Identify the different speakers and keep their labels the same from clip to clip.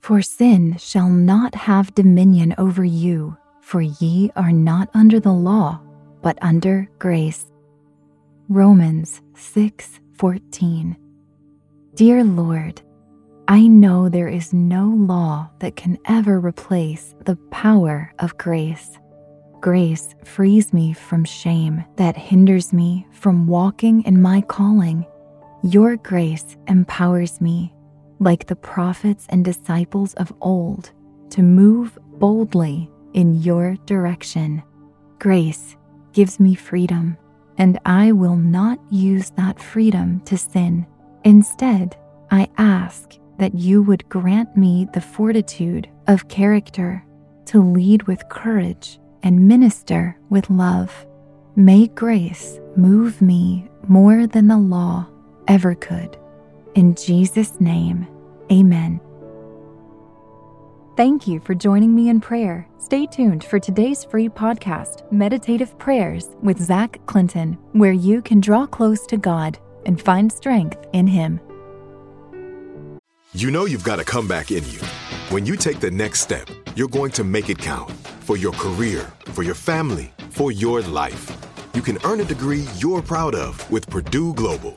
Speaker 1: For sin shall not have dominion over you, for ye are not under the law, but under grace. Romans 6:14. Dear Lord, I know there is no law that can ever replace the power of grace. Grace frees me from shame that hinders me from walking in my calling. Your grace empowers me, like the prophets and disciples of old, to move boldly in your direction. Grace gives me freedom, and I will not use that freedom to sin. Instead, I ask that you would grant me the fortitude of character to lead with courage and minister with love. May grace move me more than the law ever could. In Jesus' name, amen. Thank you for joining me in prayer. Stay tuned for today's free podcast, Meditative Prayers with Zach Clinton, where you can draw close to God and find strength in Him.
Speaker 2: You know you've got a comeback in you. When you take the next step, you're going to make it count for your career, for your family, for your life. You can earn a degree you're proud of with Purdue Global.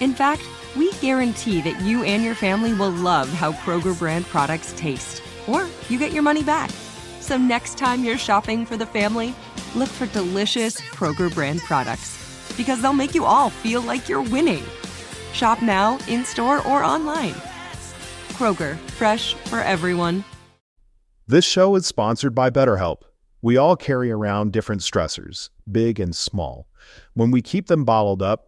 Speaker 3: In fact, we guarantee that you and your family will love how Kroger brand products taste, or you get your money back. So next time you're shopping for the family, look for delicious Kroger brand products because they'll make you all feel like you're winning. Shop now, in store, or online. Kroger, fresh for everyone.
Speaker 4: This show is sponsored by BetterHelp. We all carry around different stressors, big and small. When we keep them bottled up,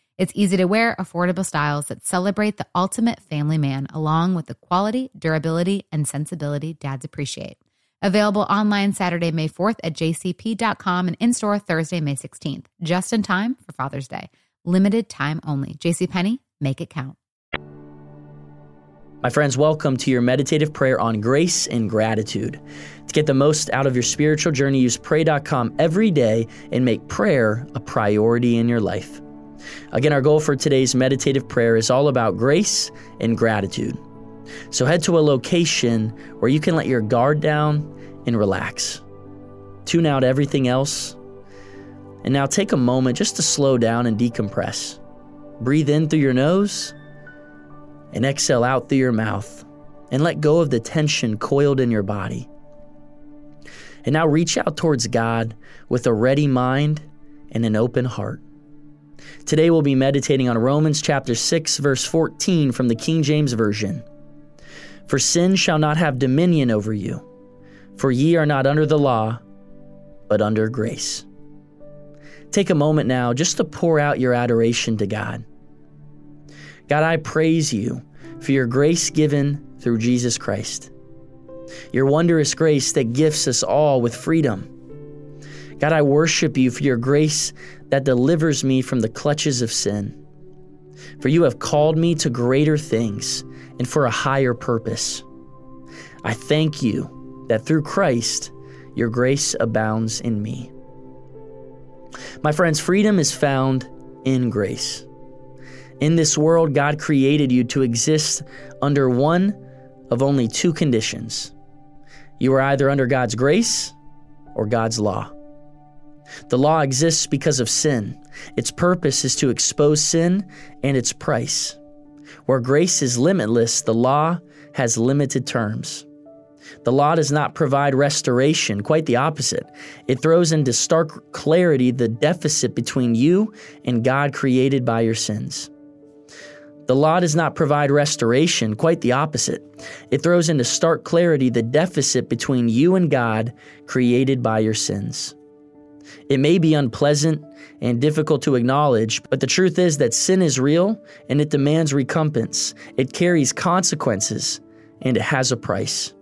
Speaker 5: It's easy to wear, affordable styles that celebrate the ultimate family man, along with the quality, durability, and sensibility dads appreciate. Available online Saturday, May 4th at jcp.com and in store Thursday, May 16th, just in time for Father's Day. Limited time only. JCPenney, make it count.
Speaker 6: My friends, welcome to your meditative prayer on grace and gratitude. To get the most out of your spiritual journey, use pray.com every day and make prayer a priority in your life. Again, our goal for today's meditative prayer is all about grace and gratitude. So head to a location where you can let your guard down and relax. Tune out everything else. And now take a moment just to slow down and decompress. Breathe in through your nose and exhale out through your mouth. And let go of the tension coiled in your body. And now reach out towards God with a ready mind and an open heart. Today we'll be meditating on Romans chapter 6 verse 14 from the King James version. For sin shall not have dominion over you, for ye are not under the law, but under grace. Take a moment now just to pour out your adoration to God. God, I praise you for your grace given through Jesus Christ. your wondrous grace that gifts us all with freedom. God, I worship you for your grace that delivers me from the clutches of sin. For you have called me to greater things and for a higher purpose. I thank you that through Christ, your grace abounds in me. My friends, freedom is found in grace. In this world, God created you to exist under one of only two conditions. You are either under God's grace or God's law. The law exists because of sin. Its purpose is to expose sin and its price. Where grace is limitless, the law has limited terms. The law does not provide restoration, quite the opposite. It throws into stark clarity the deficit between you and God created by your sins. The law does not provide restoration, quite the opposite. It throws into stark clarity the deficit between you and God created by your sins. It may be unpleasant and difficult to acknowledge, but the truth is that sin is real and it demands recompense. It carries consequences and it has a price.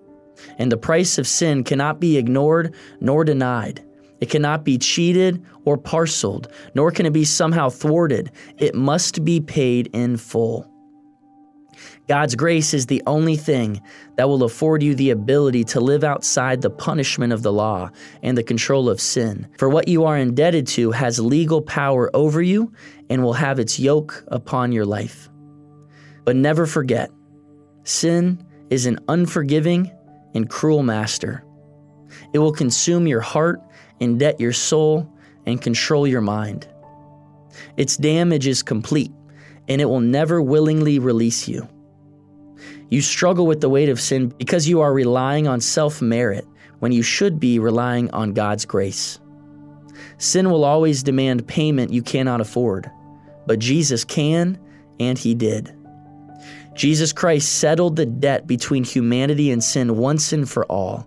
Speaker 6: And the price of sin cannot be ignored nor denied. It cannot be cheated or parceled, nor can it be somehow thwarted. It must be paid in full. God's grace is the only thing that will afford you the ability to live outside the punishment of the law and the control of sin. For what you are indebted to has legal power over you and will have its yoke upon your life. But never forget sin is an unforgiving and cruel master. It will consume your heart, indebt your soul, and control your mind. Its damage is complete, and it will never willingly release you. You struggle with the weight of sin because you are relying on self merit when you should be relying on God's grace. Sin will always demand payment you cannot afford, but Jesus can, and He did. Jesus Christ settled the debt between humanity and sin once and for all.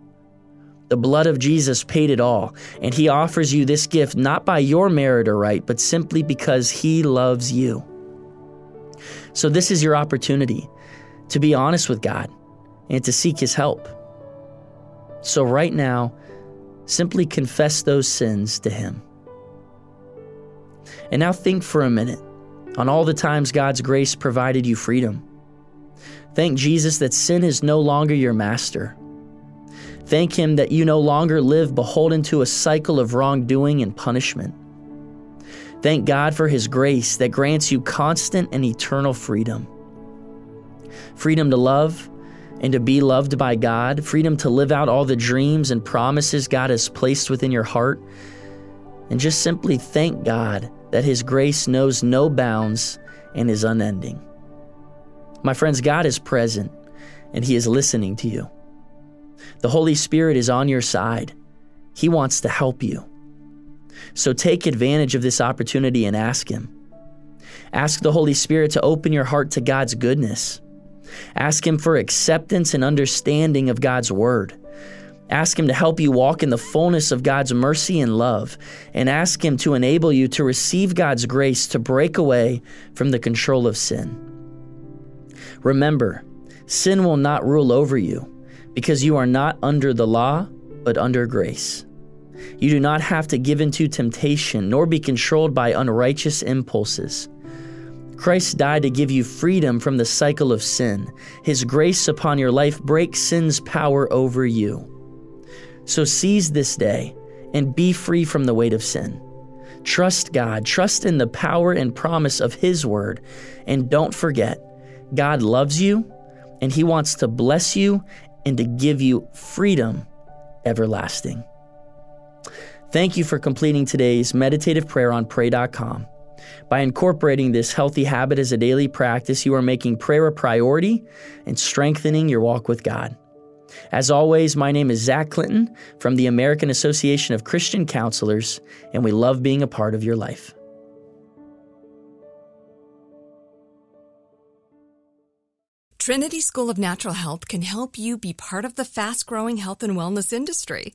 Speaker 6: The blood of Jesus paid it all, and He offers you this gift not by your merit or right, but simply because He loves you. So, this is your opportunity to be honest with God and to seek His help. So, right now, simply confess those sins to Him. And now, think for a minute on all the times God's grace provided you freedom. Thank Jesus that sin is no longer your master. Thank Him that you no longer live beholden to a cycle of wrongdoing and punishment. Thank God for His grace that grants you constant and eternal freedom. Freedom to love and to be loved by God, freedom to live out all the dreams and promises God has placed within your heart, and just simply thank God that His grace knows no bounds and is unending. My friends, God is present and He is listening to you. The Holy Spirit is on your side. He wants to help you. So take advantage of this opportunity and ask Him. Ask the Holy Spirit to open your heart to God's goodness. Ask Him for acceptance and understanding of God's Word. Ask Him to help you walk in the fullness of God's mercy and love, and ask Him to enable you to receive God's grace to break away from the control of sin. Remember, sin will not rule over you because you are not under the law, but under grace. You do not have to give into temptation nor be controlled by unrighteous impulses. Christ died to give you freedom from the cycle of sin. His grace upon your life breaks sin's power over you. So seize this day and be free from the weight of sin. Trust God, trust in the power and promise of His word, and don't forget God loves you and He wants to bless you and to give you freedom everlasting. Thank you for completing today's meditative prayer on pray.com. By incorporating this healthy habit as a daily practice, you are making prayer a priority and strengthening your walk with God. As always, my name is Zach Clinton from the American Association of Christian Counselors, and we love being a part of your life.
Speaker 7: Trinity School of Natural Health can help you be part of the fast growing health and wellness industry.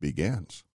Speaker 8: begins.